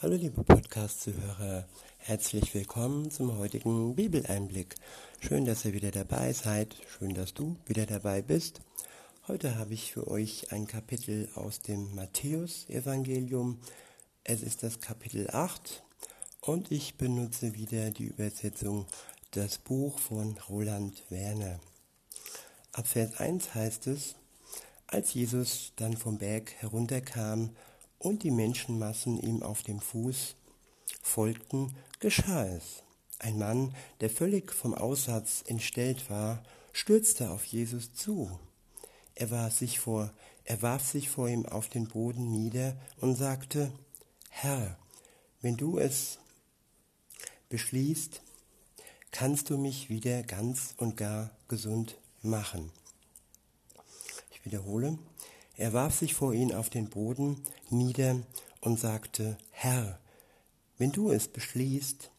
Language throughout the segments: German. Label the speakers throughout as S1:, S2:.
S1: Hallo liebe Podcast-Zuhörer, herzlich willkommen zum heutigen Bibeleinblick. Schön, dass ihr wieder dabei seid, schön, dass du wieder dabei bist. Heute habe ich für euch ein Kapitel aus dem Matthäus-Evangelium. Es ist das Kapitel 8 und ich benutze wieder die Übersetzung Das Buch von Roland Werner. Ab Vers 1 heißt es, als Jesus dann vom Berg herunterkam und die Menschenmassen ihm auf dem Fuß folgten, geschah es. Ein Mann, der völlig vom Aussatz entstellt war, stürzte auf Jesus zu. Er warf sich vor, er warf sich vor ihm auf den Boden nieder und sagte, Herr, wenn du es beschließt, kannst du mich wieder ganz und gar gesund machen. Ich wiederhole, er warf sich vor ihn auf den Boden nieder und sagte, Herr, wenn du es beschließt,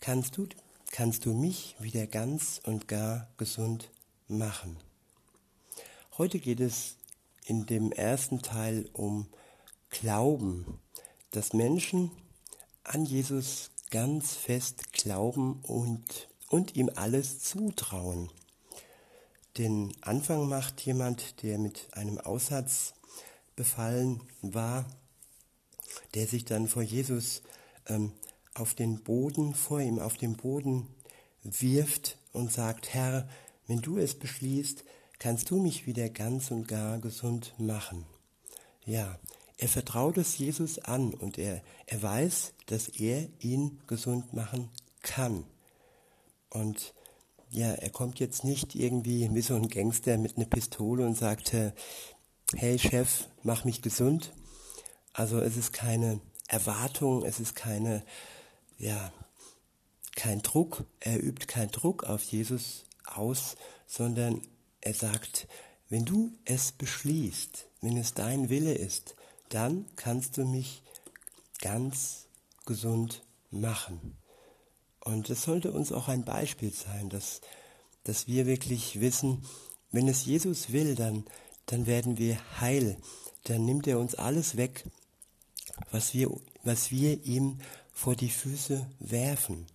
S1: kannst du, kannst du mich wieder ganz und gar gesund machen. Heute geht es in dem ersten Teil um Glauben, dass Menschen an Jesus ganz fest glauben und, und ihm alles zutrauen. Den Anfang macht jemand, der mit einem Aussatz befallen war, der sich dann vor Jesus ähm, auf den Boden, vor ihm auf den Boden wirft und sagt, Herr, wenn du es beschließt, kannst du mich wieder ganz und gar gesund machen. Ja, er vertraut es Jesus an und er, er weiß, dass er ihn gesund machen kann. Und ja, er kommt jetzt nicht irgendwie wie so ein Gangster mit einer Pistole und sagt, hey Chef, mach mich gesund. Also es ist keine Erwartung, es ist keine, ja, kein Druck, er übt keinen Druck auf Jesus aus, sondern er sagt, wenn du es beschließt, wenn es dein Wille ist, dann kannst du mich ganz gesund machen. Und es sollte uns auch ein Beispiel sein, dass, dass wir wirklich wissen, wenn es Jesus will, dann, dann werden wir heil. Dann nimmt er uns alles weg, was wir, was wir ihm vor die Füße werfen.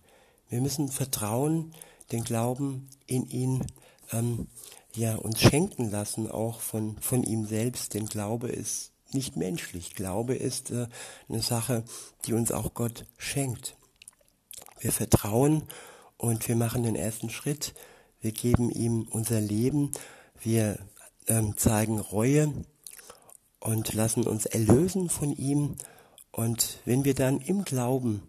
S1: Wir müssen vertrauen, den Glauben in ihn ähm, ja, uns schenken lassen, auch von, von ihm selbst. Denn Glaube ist nicht menschlich. Glaube ist äh, eine Sache, die uns auch Gott schenkt. Wir vertrauen und wir machen den ersten Schritt. Wir geben ihm unser Leben. Wir ähm, zeigen Reue und lassen uns erlösen von ihm. Und wenn wir dann im Glauben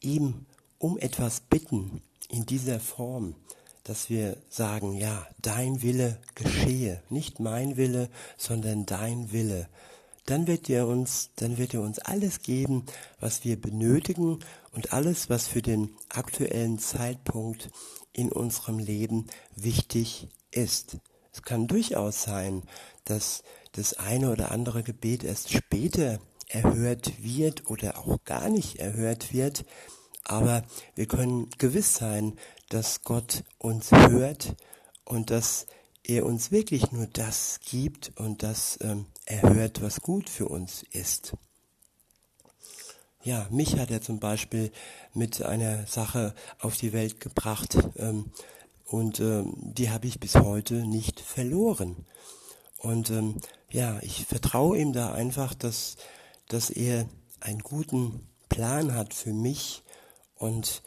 S1: ihm um etwas bitten, in dieser Form, dass wir sagen, ja, dein Wille geschehe, nicht mein Wille, sondern dein Wille, dann wird er uns, dann wird er uns alles geben, was wir benötigen und alles, was für den aktuellen Zeitpunkt in unserem Leben wichtig ist. Es kann durchaus sein, dass das eine oder andere Gebet erst später erhört wird oder auch gar nicht erhört wird, aber wir können gewiss sein, dass Gott uns hört und dass er uns wirklich nur das gibt und das ähm, erhört, was gut für uns ist. Ja, mich hat er zum Beispiel mit einer Sache auf die Welt gebracht ähm, und ähm, die habe ich bis heute nicht verloren. Und ähm, ja, ich vertraue ihm da einfach, dass, dass er einen guten Plan hat für mich und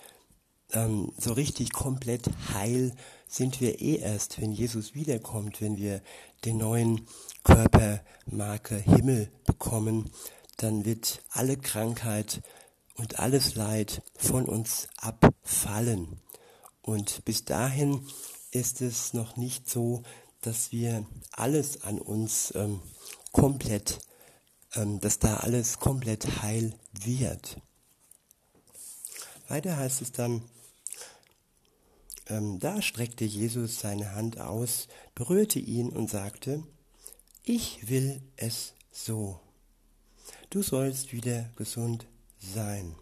S1: ähm, so richtig komplett heil sind wir eh erst, wenn Jesus wiederkommt, wenn wir den neuen Körpermarke Himmel bekommen, dann wird alle Krankheit und alles Leid von uns abfallen. Und bis dahin ist es noch nicht so, dass wir alles an uns ähm, komplett, ähm, dass da alles komplett heil wird. Weiter heißt es dann, da streckte Jesus seine Hand aus, berührte ihn und sagte, ich will es so. Du sollst wieder gesund sein.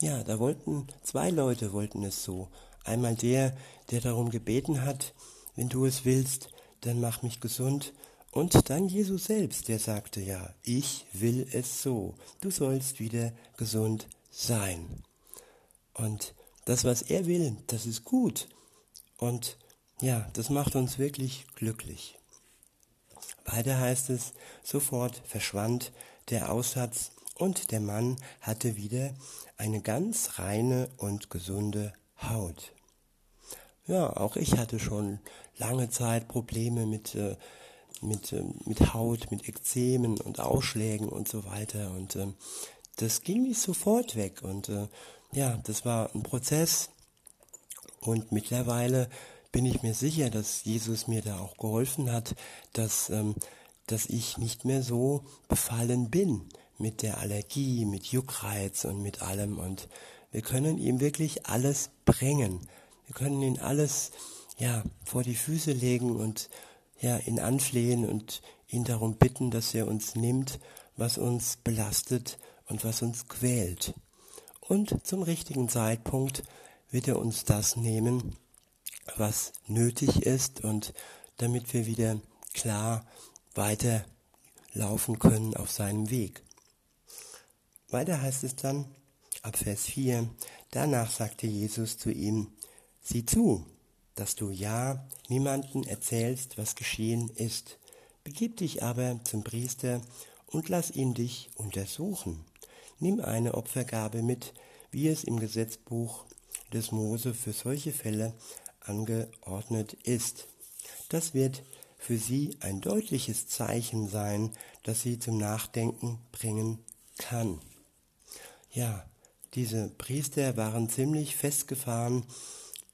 S1: Ja, da wollten zwei Leute wollten es so. Einmal der, der darum gebeten hat, wenn du es willst, dann mach mich gesund. Und dann Jesus selbst, der sagte, ja, ich will es so. Du sollst wieder gesund sein. Und das, was er will, das ist gut. Und ja, das macht uns wirklich glücklich. Weiter heißt es, sofort verschwand der Aussatz und der Mann hatte wieder eine ganz reine und gesunde Haut. Ja, auch ich hatte schon lange Zeit Probleme mit, äh, mit, äh, mit Haut, mit Ekzemen und Ausschlägen und so weiter. Und äh, das ging nicht sofort weg. Und äh, ja, das war ein Prozess. Und mittlerweile bin ich mir sicher, dass Jesus mir da auch geholfen hat, dass, ähm, dass ich nicht mehr so befallen bin mit der Allergie, mit Juckreiz und mit allem. Und wir können ihm wirklich alles bringen. Wir können ihn alles ja vor die Füße legen und ja ihn anflehen und ihn darum bitten, dass er uns nimmt, was uns belastet und was uns quält. Und zum richtigen Zeitpunkt wird er uns das nehmen, was nötig ist und damit wir wieder klar weiterlaufen können auf seinem Weg. Weiter heißt es dann, ab Vers 4, danach sagte Jesus zu ihm, sieh zu, dass du ja niemanden erzählst, was geschehen ist. Begib dich aber zum Priester und lass ihn dich untersuchen. Nimm eine Opfergabe mit, wie es im Gesetzbuch des Mose für solche Fälle angeordnet ist. Das wird für sie ein deutliches Zeichen sein, das sie zum Nachdenken bringen kann. Ja, diese Priester waren ziemlich festgefahren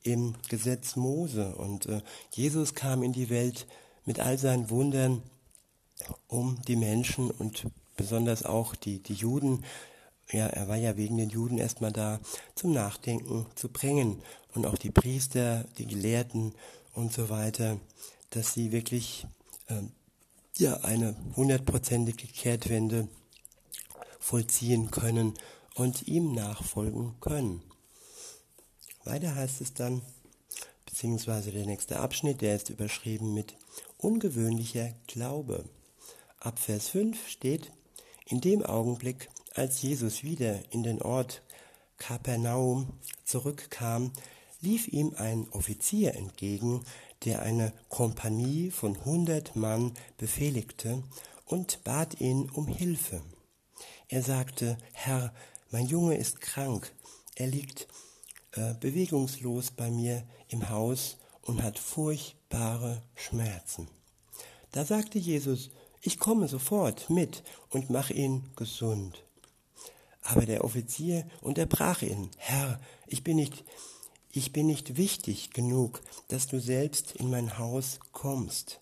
S1: im Gesetz Mose und äh, Jesus kam in die Welt mit all seinen Wundern, um die Menschen und besonders auch die, die Juden, ja, er war ja wegen den Juden erstmal da, zum Nachdenken zu bringen und auch die Priester, die Gelehrten und so weiter, dass sie wirklich äh, ja, eine hundertprozentige Kehrtwende vollziehen können und ihm nachfolgen können. Weiter heißt es dann, beziehungsweise der nächste Abschnitt, der ist überschrieben mit ungewöhnlicher Glaube. Ab Vers 5 steht, in dem Augenblick, als Jesus wieder in den Ort Kapernaum zurückkam, lief ihm ein Offizier entgegen, der eine Kompanie von hundert Mann befehligte und bat ihn um Hilfe. Er sagte, Herr, mein Junge ist krank. Er liegt äh, bewegungslos bei mir im Haus und hat furchtbare Schmerzen. Da sagte Jesus, ich komme sofort mit und mach ihn gesund. Aber der Offizier unterbrach ihn, Herr, ich bin nicht, ich bin nicht wichtig genug, dass du selbst in mein Haus kommst.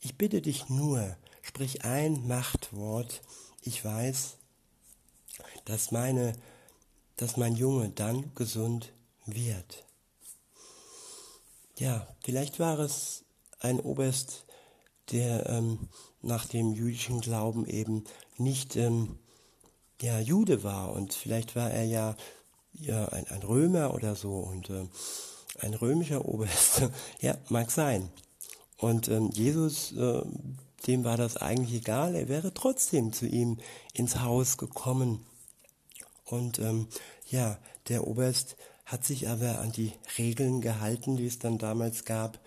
S1: Ich bitte dich nur, sprich ein Machtwort, ich weiß, dass, meine, dass mein Junge dann gesund wird. Ja, vielleicht war es ein Oberst, der ähm, nach dem jüdischen Glauben eben nicht ähm, ja, Jude war. Und vielleicht war er ja, ja ein, ein Römer oder so. Und äh, ein römischer Oberst. ja, mag sein. Und ähm, Jesus, äh, dem war das eigentlich egal, er wäre trotzdem zu ihm ins Haus gekommen. Und ähm, ja, der Oberst hat sich aber an die Regeln gehalten, die es dann damals gab,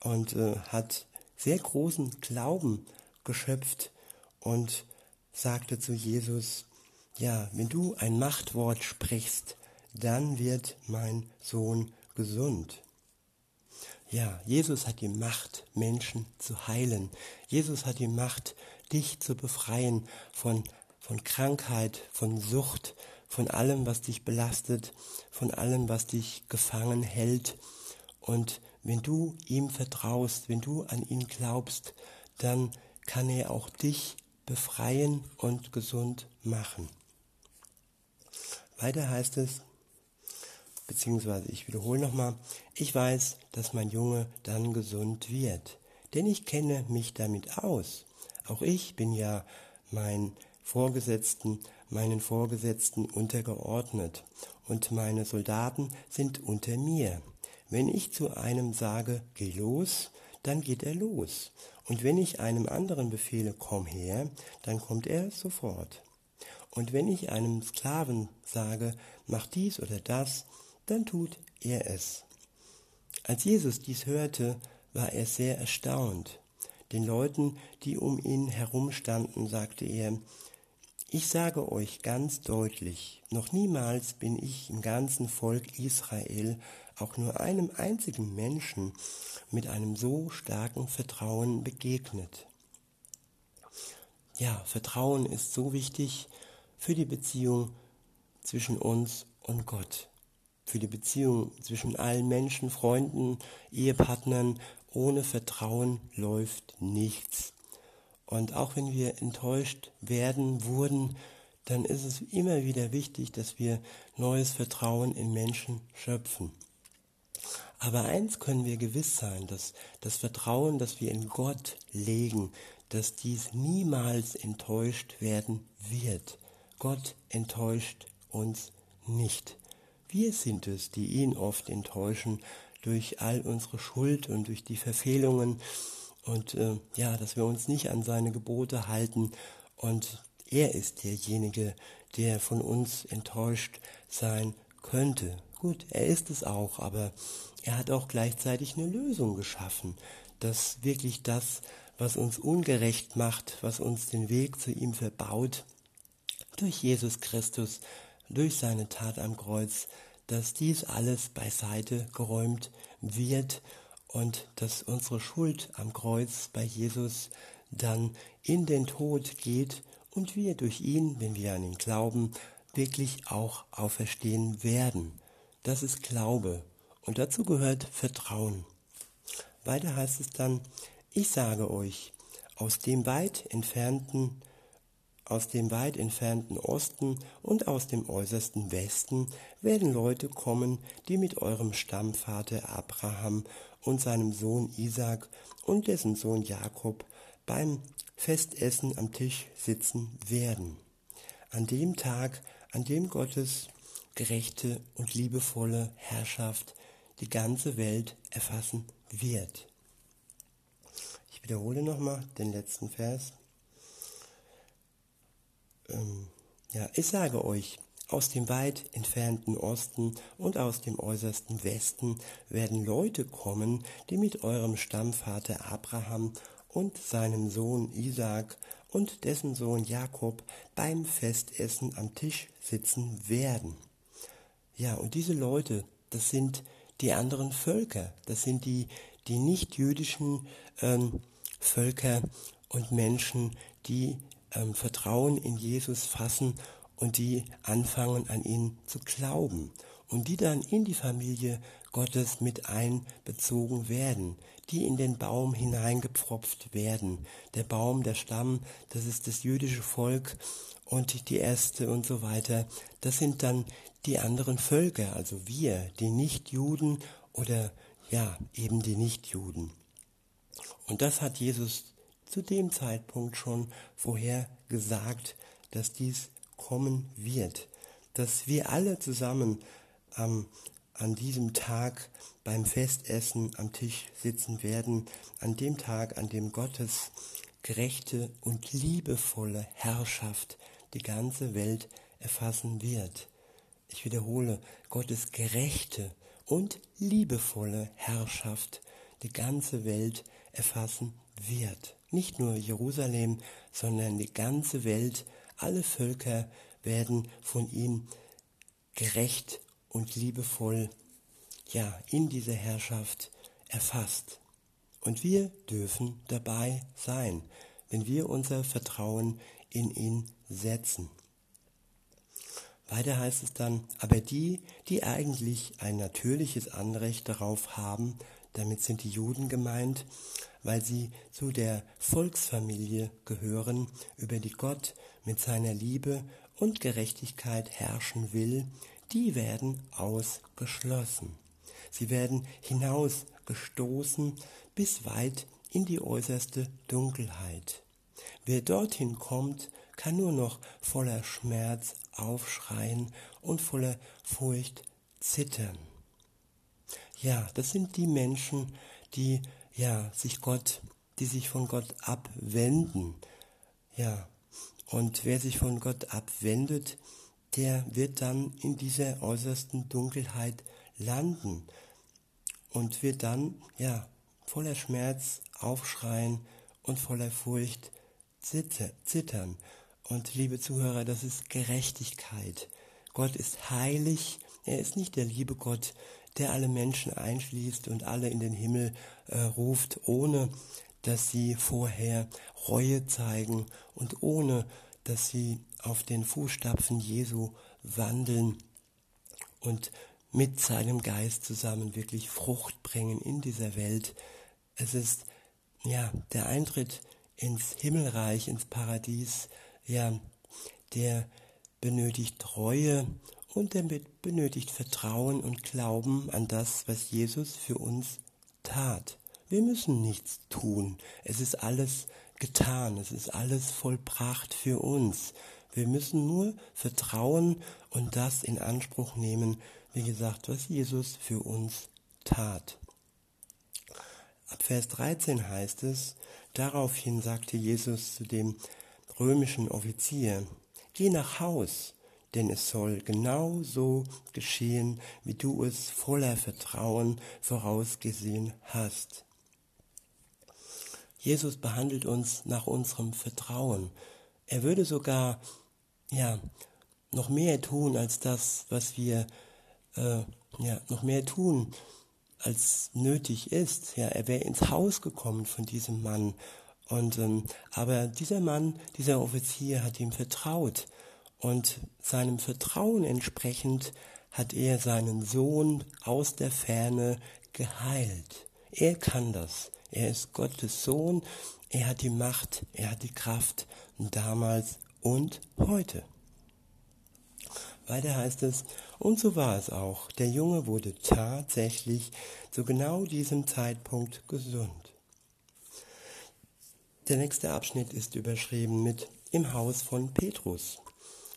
S1: und äh, hat sehr großen Glauben geschöpft und sagte zu Jesus, ja, wenn du ein Machtwort sprichst, dann wird mein Sohn gesund. Ja, Jesus hat die Macht, Menschen zu heilen. Jesus hat die Macht, dich zu befreien von, von Krankheit, von Sucht, von allem, was dich belastet, von allem, was dich gefangen hält. Und wenn du ihm vertraust, wenn du an ihn glaubst, dann kann er auch dich befreien und gesund machen. Weiter heißt es, beziehungsweise ich wiederhole nochmal, ich weiß, dass mein Junge dann gesund wird, denn ich kenne mich damit aus. Auch ich bin ja mein Vorgesetzten meinen Vorgesetzten untergeordnet und meine Soldaten sind unter mir. Wenn ich zu einem sage, geh los, dann geht er los. Und wenn ich einem anderen befehle, komm her, dann kommt er sofort. Und wenn ich einem Sklaven sage, mach dies oder das, dann tut er es. Als Jesus dies hörte, war er sehr erstaunt. Den Leuten, die um ihn herumstanden, sagte er, ich sage euch ganz deutlich, noch niemals bin ich im ganzen Volk Israel auch nur einem einzigen Menschen mit einem so starken Vertrauen begegnet. Ja, Vertrauen ist so wichtig für die Beziehung zwischen uns und Gott, für die Beziehung zwischen allen Menschen, Freunden, Ehepartnern. Ohne Vertrauen läuft nichts. Und auch wenn wir enttäuscht werden, wurden, dann ist es immer wieder wichtig, dass wir neues Vertrauen in Menschen schöpfen. Aber eins können wir gewiss sein, dass das Vertrauen, das wir in Gott legen, dass dies niemals enttäuscht werden wird. Gott enttäuscht uns nicht. Wir sind es, die ihn oft enttäuschen durch all unsere Schuld und durch die Verfehlungen und äh, ja, dass wir uns nicht an seine Gebote halten und er ist derjenige, der von uns enttäuscht sein könnte. Gut, er ist es auch, aber er hat auch gleichzeitig eine Lösung geschaffen, dass wirklich das, was uns ungerecht macht, was uns den Weg zu ihm verbaut, durch Jesus Christus, durch seine Tat am Kreuz, dass dies alles beiseite geräumt wird und dass unsere Schuld am Kreuz bei Jesus dann in den Tod geht und wir durch ihn, wenn wir an ihn glauben, wirklich auch auferstehen werden. Das ist Glaube und dazu gehört Vertrauen. Weiter heißt es dann, ich sage euch, aus dem weit entfernten aus dem weit entfernten Osten und aus dem äußersten Westen werden Leute kommen, die mit eurem Stammvater Abraham und seinem Sohn Isaac und dessen Sohn Jakob beim Festessen am Tisch sitzen werden. An dem Tag, an dem Gottes gerechte und liebevolle Herrschaft die ganze Welt erfassen wird. Ich wiederhole nochmal den letzten Vers. Ähm, ja, ich sage euch, aus dem weit entfernten Osten und aus dem äußersten Westen werden Leute kommen, die mit eurem Stammvater Abraham und seinem Sohn Isaak und dessen Sohn Jakob beim Festessen am Tisch sitzen werden. Ja, und diese Leute, das sind die anderen Völker, das sind die, die nicht-jüdischen ähm, Völker und Menschen, die ähm, Vertrauen in Jesus fassen und die anfangen an ihn zu glauben und die dann in die Familie Gottes mit einbezogen werden, die in den Baum hineingepfropft werden. Der Baum, der Stamm, das ist das jüdische Volk und die Erste und so weiter. Das sind dann die anderen Völker, also wir, die Nichtjuden oder ja, eben die Nichtjuden. Und das hat Jesus zu dem Zeitpunkt schon vorher gesagt, dass dies kommen wird, dass wir alle zusammen ähm, an diesem Tag beim Festessen am Tisch sitzen werden, an dem Tag, an dem Gottes gerechte und liebevolle Herrschaft die ganze Welt erfassen wird. Ich wiederhole, Gottes gerechte und liebevolle Herrschaft die ganze Welt erfassen wird. Nicht nur Jerusalem, sondern die ganze Welt, alle Völker werden von ihm gerecht und liebevoll, ja, in dieser Herrschaft erfasst. Und wir dürfen dabei sein, wenn wir unser Vertrauen in ihn setzen. Weiter heißt es dann, aber die, die eigentlich ein natürliches Anrecht darauf haben, damit sind die Juden gemeint, weil sie zu der Volksfamilie gehören, über die Gott mit seiner Liebe und Gerechtigkeit herrschen will, die werden ausgeschlossen. Sie werden hinausgestoßen bis weit in die äußerste Dunkelheit. Wer dorthin kommt, kann nur noch voller Schmerz aufschreien und voller Furcht zittern. Ja, das sind die Menschen, die ja, sich Gott, die sich von Gott abwenden. Ja, und wer sich von Gott abwendet, der wird dann in dieser äußersten Dunkelheit landen und wird dann, ja, voller Schmerz aufschreien und voller Furcht zittern. Und liebe Zuhörer, das ist Gerechtigkeit. Gott ist heilig, er ist nicht der liebe Gott, der alle Menschen einschließt und alle in den Himmel äh, ruft, ohne dass sie vorher Reue zeigen und ohne dass sie auf den Fußstapfen Jesu wandeln und mit seinem Geist zusammen wirklich Frucht bringen in dieser Welt. Es ist ja der Eintritt ins Himmelreich, ins Paradies, ja, der benötigt Treue und der benötigt Vertrauen und Glauben an das, was Jesus für uns tat. Wir müssen nichts tun. Es ist alles getan. Es ist alles vollbracht für uns. Wir müssen nur vertrauen und das in Anspruch nehmen, wie gesagt, was Jesus für uns tat. Ab Vers 13 heißt es, daraufhin sagte Jesus zu dem römischen Offizier, geh nach Haus, denn es soll genau so geschehen, wie du es voller Vertrauen vorausgesehen hast. Jesus behandelt uns nach unserem Vertrauen. Er würde sogar, ja, noch mehr tun als das, was wir, äh, ja, noch mehr tun, als nötig ist. Ja, er wäre ins Haus gekommen von diesem Mann. Und, ähm, aber dieser Mann, dieser Offizier hat ihm vertraut. Und seinem Vertrauen entsprechend hat er seinen Sohn aus der Ferne geheilt. Er kann das. Er ist Gottes Sohn. Er hat die Macht, er hat die Kraft damals und heute. Weiter heißt es, und so war es auch. Der Junge wurde tatsächlich zu genau diesem Zeitpunkt gesund. Der nächste Abschnitt ist überschrieben mit im Haus von Petrus.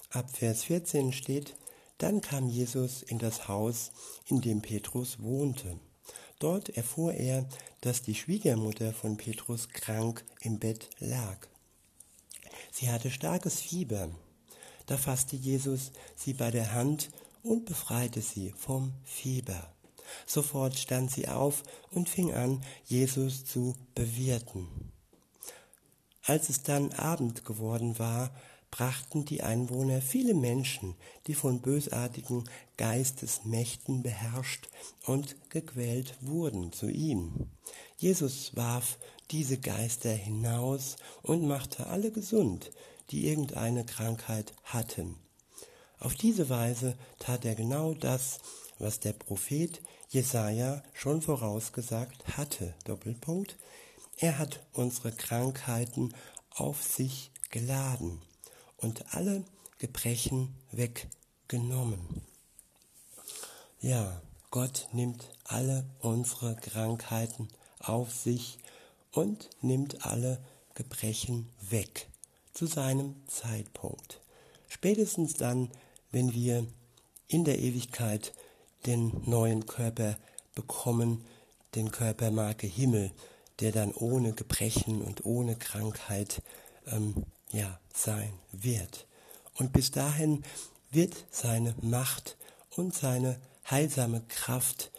S1: Ab Vers 14 steht, dann kam Jesus in das Haus, in dem Petrus wohnte. Dort erfuhr er, dass die Schwiegermutter von Petrus krank im Bett lag. Sie hatte starkes Fieber. Da fasste Jesus sie bei der Hand und befreite sie vom Fieber. Sofort stand sie auf und fing an, Jesus zu bewirten. Als es dann Abend geworden war, brachten die Einwohner viele Menschen, die von bösartigen Geistesmächten beherrscht und gequält wurden, zu ihm. Jesus warf diese Geister hinaus und machte alle gesund, die irgendeine Krankheit hatten. Auf diese Weise tat er genau das, was der Prophet Jesaja schon vorausgesagt hatte. Doppelpunkt. Er hat unsere Krankheiten auf sich geladen und alle Gebrechen weggenommen. Ja, Gott nimmt alle unsere Krankheiten auf sich und nimmt alle Gebrechen weg zu seinem Zeitpunkt. Spätestens dann, wenn wir in der Ewigkeit den neuen Körper bekommen, den Körpermarke Himmel, der dann ohne Gebrechen und ohne Krankheit ähm, ja, sein wird. Und bis dahin wird seine Macht und seine heilsame Kraft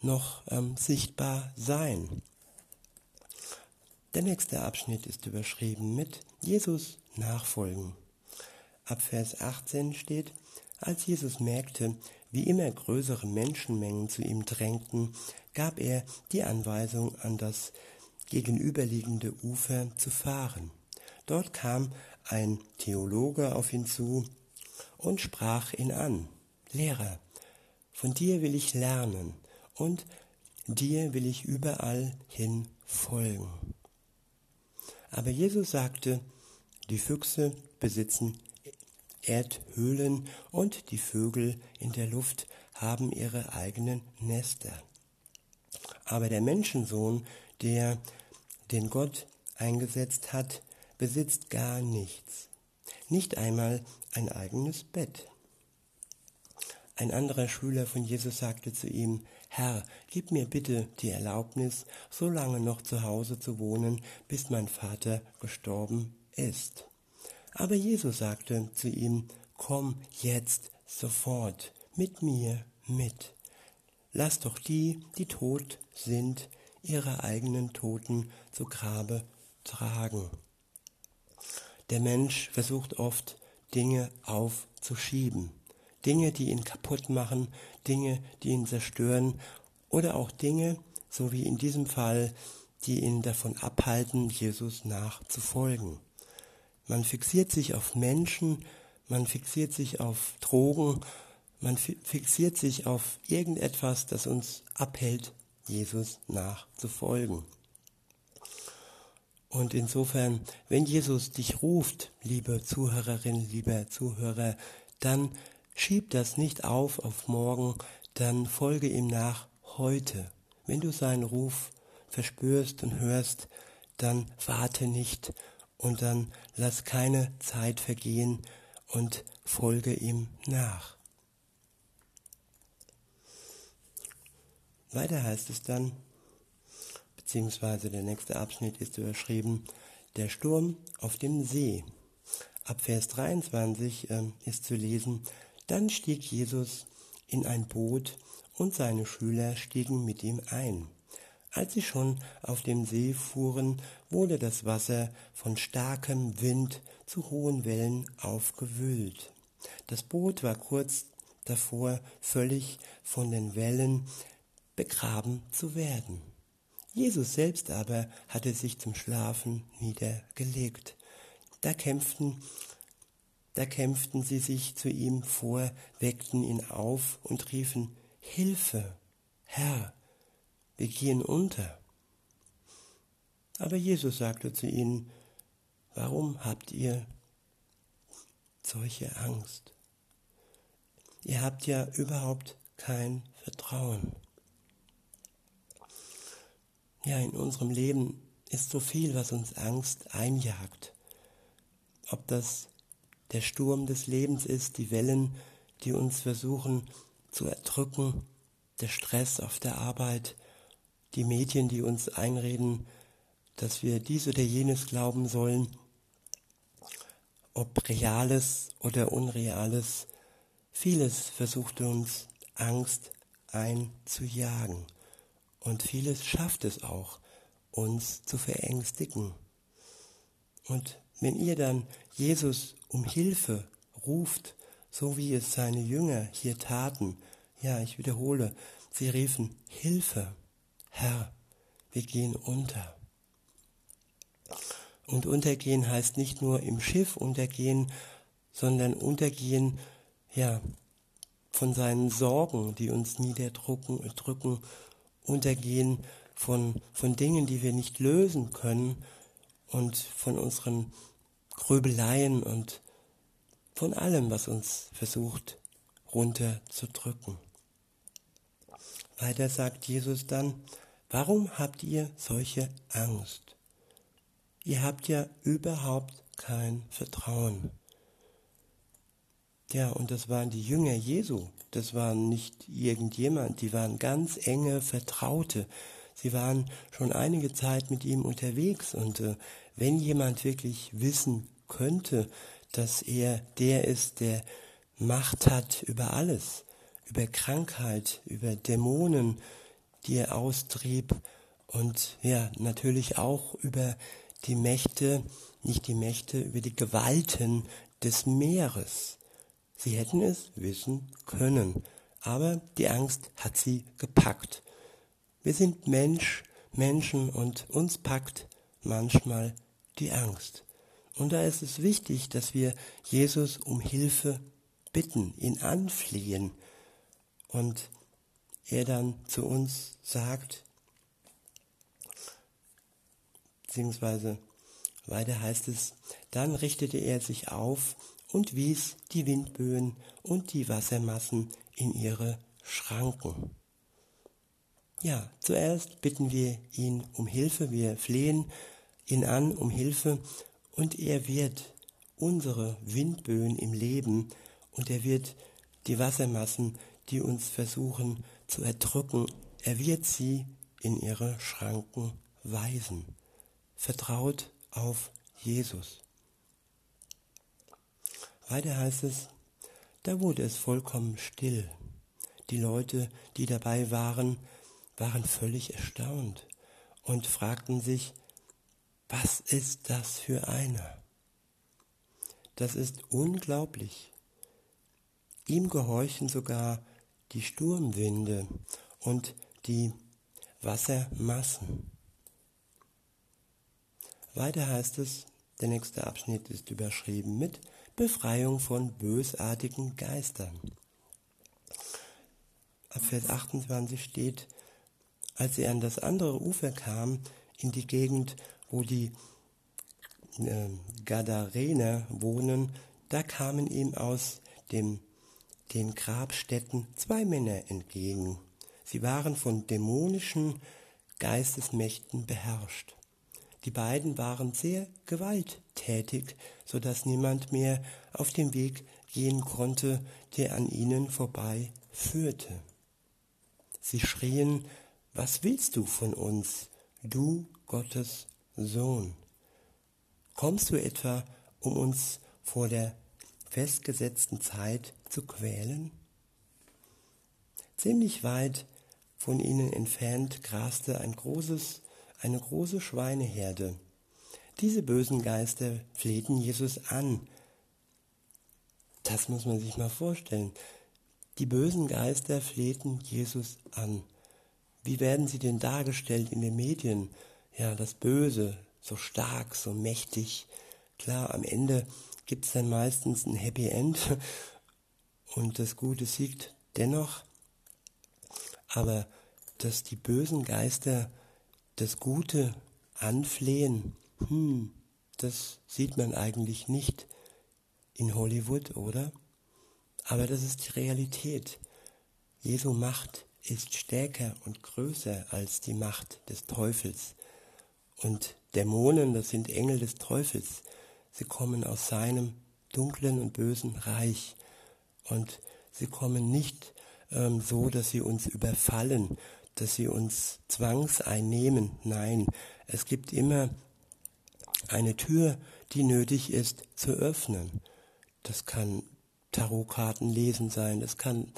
S1: noch ähm, sichtbar sein. Der nächste Abschnitt ist überschrieben mit Jesus nachfolgen. Ab Vers 18 steht, als Jesus merkte, wie immer größere Menschenmengen zu ihm drängten, gab er die Anweisung, an das gegenüberliegende Ufer zu fahren. Dort kam ein Theologe auf ihn zu und sprach ihn an. Lehrer, von dir will ich lernen und dir will ich überall hin folgen. Aber Jesus sagte, die Füchse besitzen Erdhöhlen und die Vögel in der Luft haben ihre eigenen Nester. Aber der Menschensohn, der den Gott eingesetzt hat, besitzt gar nichts, nicht einmal ein eigenes Bett. Ein anderer Schüler von Jesus sagte zu ihm, Herr, gib mir bitte die Erlaubnis, so lange noch zu Hause zu wohnen, bis mein Vater gestorben ist. Aber Jesus sagte zu ihm, komm jetzt sofort mit mir mit. Lass doch die, die tot sind, ihre eigenen Toten zu Grabe tragen. Der Mensch versucht oft, Dinge aufzuschieben. Dinge, die ihn kaputt machen, Dinge, die ihn zerstören oder auch Dinge, so wie in diesem Fall, die ihn davon abhalten, Jesus nachzufolgen. Man fixiert sich auf Menschen, man fixiert sich auf Drogen, man fixiert sich auf irgendetwas, das uns abhält, Jesus nachzufolgen. Und insofern, wenn Jesus dich ruft, liebe Zuhörerin, lieber Zuhörer, dann schieb das nicht auf auf morgen, dann folge ihm nach heute. Wenn du seinen Ruf verspürst und hörst, dann warte nicht und dann lass keine Zeit vergehen und folge ihm nach. Weiter heißt es dann, beziehungsweise der nächste Abschnitt ist überschrieben, der Sturm auf dem See. Ab Vers 23 äh, ist zu lesen, dann stieg Jesus in ein Boot und seine Schüler stiegen mit ihm ein. Als sie schon auf dem See fuhren, wurde das Wasser von starkem Wind zu hohen Wellen aufgewühlt. Das Boot war kurz davor, völlig von den Wellen begraben zu werden. Jesus selbst aber hatte sich zum Schlafen niedergelegt. Da kämpften da kämpften sie sich zu ihm vor, weckten ihn auf und riefen, Hilfe, Herr, wir gehen unter. Aber Jesus sagte zu ihnen, warum habt ihr solche Angst? Ihr habt ja überhaupt kein Vertrauen. Ja, in unserem Leben ist so viel, was uns Angst einjagt. Ob das der Sturm des Lebens ist, die Wellen, die uns versuchen zu erdrücken, der Stress auf der Arbeit, die Medien, die uns einreden, dass wir dies oder jenes glauben sollen, ob reales oder unreales, vieles versucht uns Angst einzujagen und vieles schafft es auch, uns zu verängstigen. Und wenn ihr dann Jesus um Hilfe ruft, so wie es seine Jünger hier taten, ja, ich wiederhole, sie riefen Hilfe, Herr, wir gehen unter. Und untergehen heißt nicht nur im Schiff untergehen, sondern untergehen, ja, von seinen Sorgen, die uns niederdrücken, drücken, untergehen von, von Dingen, die wir nicht lösen können, und von unseren Grübeleien und von allem, was uns versucht runterzudrücken. Weiter sagt Jesus dann, warum habt ihr solche Angst? Ihr habt ja überhaupt kein Vertrauen. Ja, und das waren die Jünger Jesu. Das waren nicht irgendjemand, die waren ganz enge Vertraute. Sie waren schon einige Zeit mit ihm unterwegs und äh, wenn jemand wirklich wissen könnte, dass er der ist, der Macht hat über alles, über Krankheit, über Dämonen, die er austrieb und ja, natürlich auch über die Mächte, nicht die Mächte, über die Gewalten des Meeres. Sie hätten es wissen können, aber die Angst hat sie gepackt. Wir sind Mensch, Menschen und uns packt manchmal die Angst. Und da ist es wichtig, dass wir Jesus um Hilfe bitten, ihn anflehen und er dann zu uns sagt, beziehungsweise weiter heißt es, dann richtete er sich auf und wies die Windböen und die Wassermassen in ihre Schranken. Ja, zuerst bitten wir ihn um Hilfe, wir flehen ihn an um Hilfe und er wird unsere Windböen im Leben und er wird die Wassermassen, die uns versuchen zu erdrücken, er wird sie in ihre Schranken weisen. Vertraut auf Jesus. Weiter heißt es, da wurde es vollkommen still. Die Leute, die dabei waren, waren völlig erstaunt und fragten sich, was ist das für einer? Das ist unglaublich. Ihm gehorchen sogar die Sturmwinde und die Wassermassen. Weiter heißt es, der nächste Abschnitt ist überschrieben mit Befreiung von bösartigen Geistern. Ab Vers 28 steht, als er an das andere Ufer kam, in die Gegend, wo die äh, Gadarener wohnen, da kamen ihm aus dem, den Grabstätten zwei Männer entgegen. Sie waren von dämonischen Geistesmächten beherrscht. Die beiden waren sehr gewalttätig, so dass niemand mehr auf dem Weg gehen konnte, der an ihnen vorbei führte. Sie schrien, was willst du von uns, du Gottes Sohn? Kommst du etwa, um uns vor der festgesetzten Zeit zu quälen? Ziemlich weit von ihnen entfernt graste ein großes, eine große Schweineherde. Diese bösen Geister flehten Jesus an. Das muss man sich mal vorstellen. Die bösen Geister flehten Jesus an. Wie werden sie denn dargestellt in den Medien? Ja, das Böse, so stark, so mächtig. Klar, am Ende gibt es dann meistens ein Happy End und das Gute siegt dennoch. Aber dass die bösen Geister das Gute anflehen, hm, das sieht man eigentlich nicht in Hollywood, oder? Aber das ist die Realität. Jesu Macht ist stärker und größer als die Macht des Teufels. Und Dämonen, das sind Engel des Teufels. Sie kommen aus seinem dunklen und bösen Reich. Und sie kommen nicht ähm, so, dass sie uns überfallen, dass sie uns zwangseinnehmen. Nein, es gibt immer eine Tür, die nötig ist zu öffnen. Das kann Tarotkarten lesen sein, das kann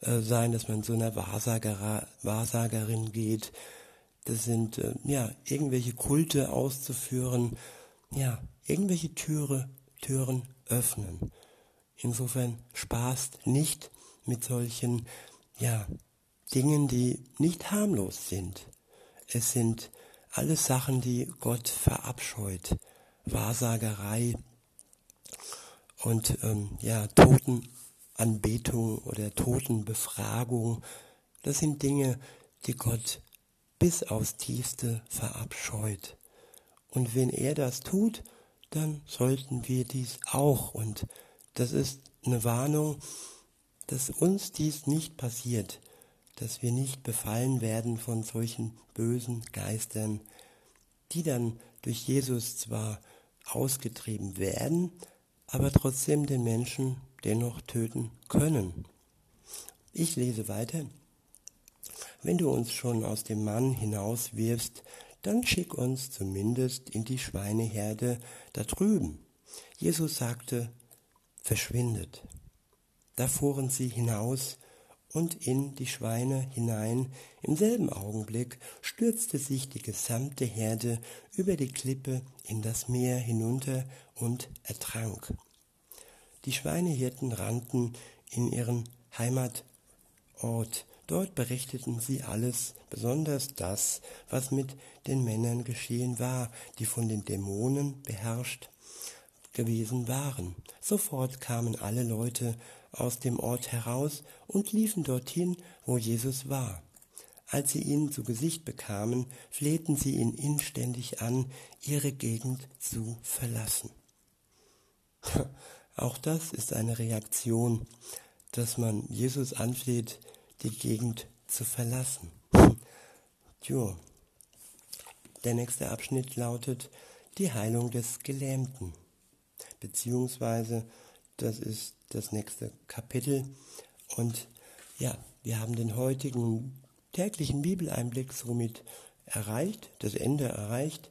S1: äh, sein, dass man zu einer Wahrsager, Wahrsagerin geht. Das sind äh, ja irgendwelche Kulte auszuführen, ja irgendwelche Türe, Türen öffnen. Insofern spaßt nicht mit solchen ja Dingen, die nicht harmlos sind. Es sind alles Sachen, die Gott verabscheut. Wahrsagerei und ähm, ja Toten Anbetung oder Totenbefragung, das sind Dinge, die Gott bis aufs tiefste verabscheut. Und wenn er das tut, dann sollten wir dies auch. Und das ist eine Warnung, dass uns dies nicht passiert, dass wir nicht befallen werden von solchen bösen Geistern, die dann durch Jesus zwar ausgetrieben werden, aber trotzdem den Menschen dennoch töten können. Ich lese weiter. Wenn du uns schon aus dem Mann hinauswirfst, dann schick uns zumindest in die Schweineherde da drüben. Jesus sagte, verschwindet. Da fuhren sie hinaus und in die Schweine hinein. Im selben Augenblick stürzte sich die gesamte Herde über die Klippe in das Meer hinunter und ertrank. Die Schweinehirten rannten in ihren Heimatort. Dort berichteten sie alles, besonders das, was mit den Männern geschehen war, die von den Dämonen beherrscht gewesen waren. Sofort kamen alle Leute aus dem Ort heraus und liefen dorthin, wo Jesus war. Als sie ihn zu Gesicht bekamen, flehten sie ihn inständig an, ihre Gegend zu verlassen. Auch das ist eine Reaktion, dass man Jesus anfleht, die Gegend zu verlassen. Tja, der nächste Abschnitt lautet die Heilung des Gelähmten, beziehungsweise das ist das nächste Kapitel Und ja, wir haben den heutigen täglichen Bibeleinblick somit erreicht, das Ende erreicht.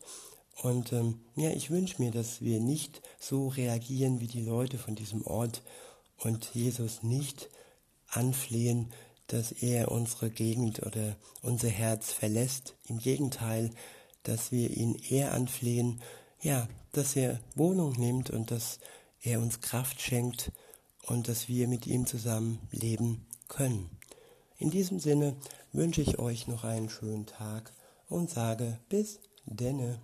S1: Und ähm, ja, ich wünsche mir, dass wir nicht so reagieren wie die Leute von diesem Ort und Jesus nicht anflehen, dass er unsere Gegend oder unser Herz verlässt. Im Gegenteil, dass wir ihn eher anflehen, ja, dass er Wohnung nimmt und dass er uns Kraft schenkt und dass wir mit ihm zusammen leben können. In diesem Sinne wünsche ich euch noch einen schönen Tag und sage bis denne.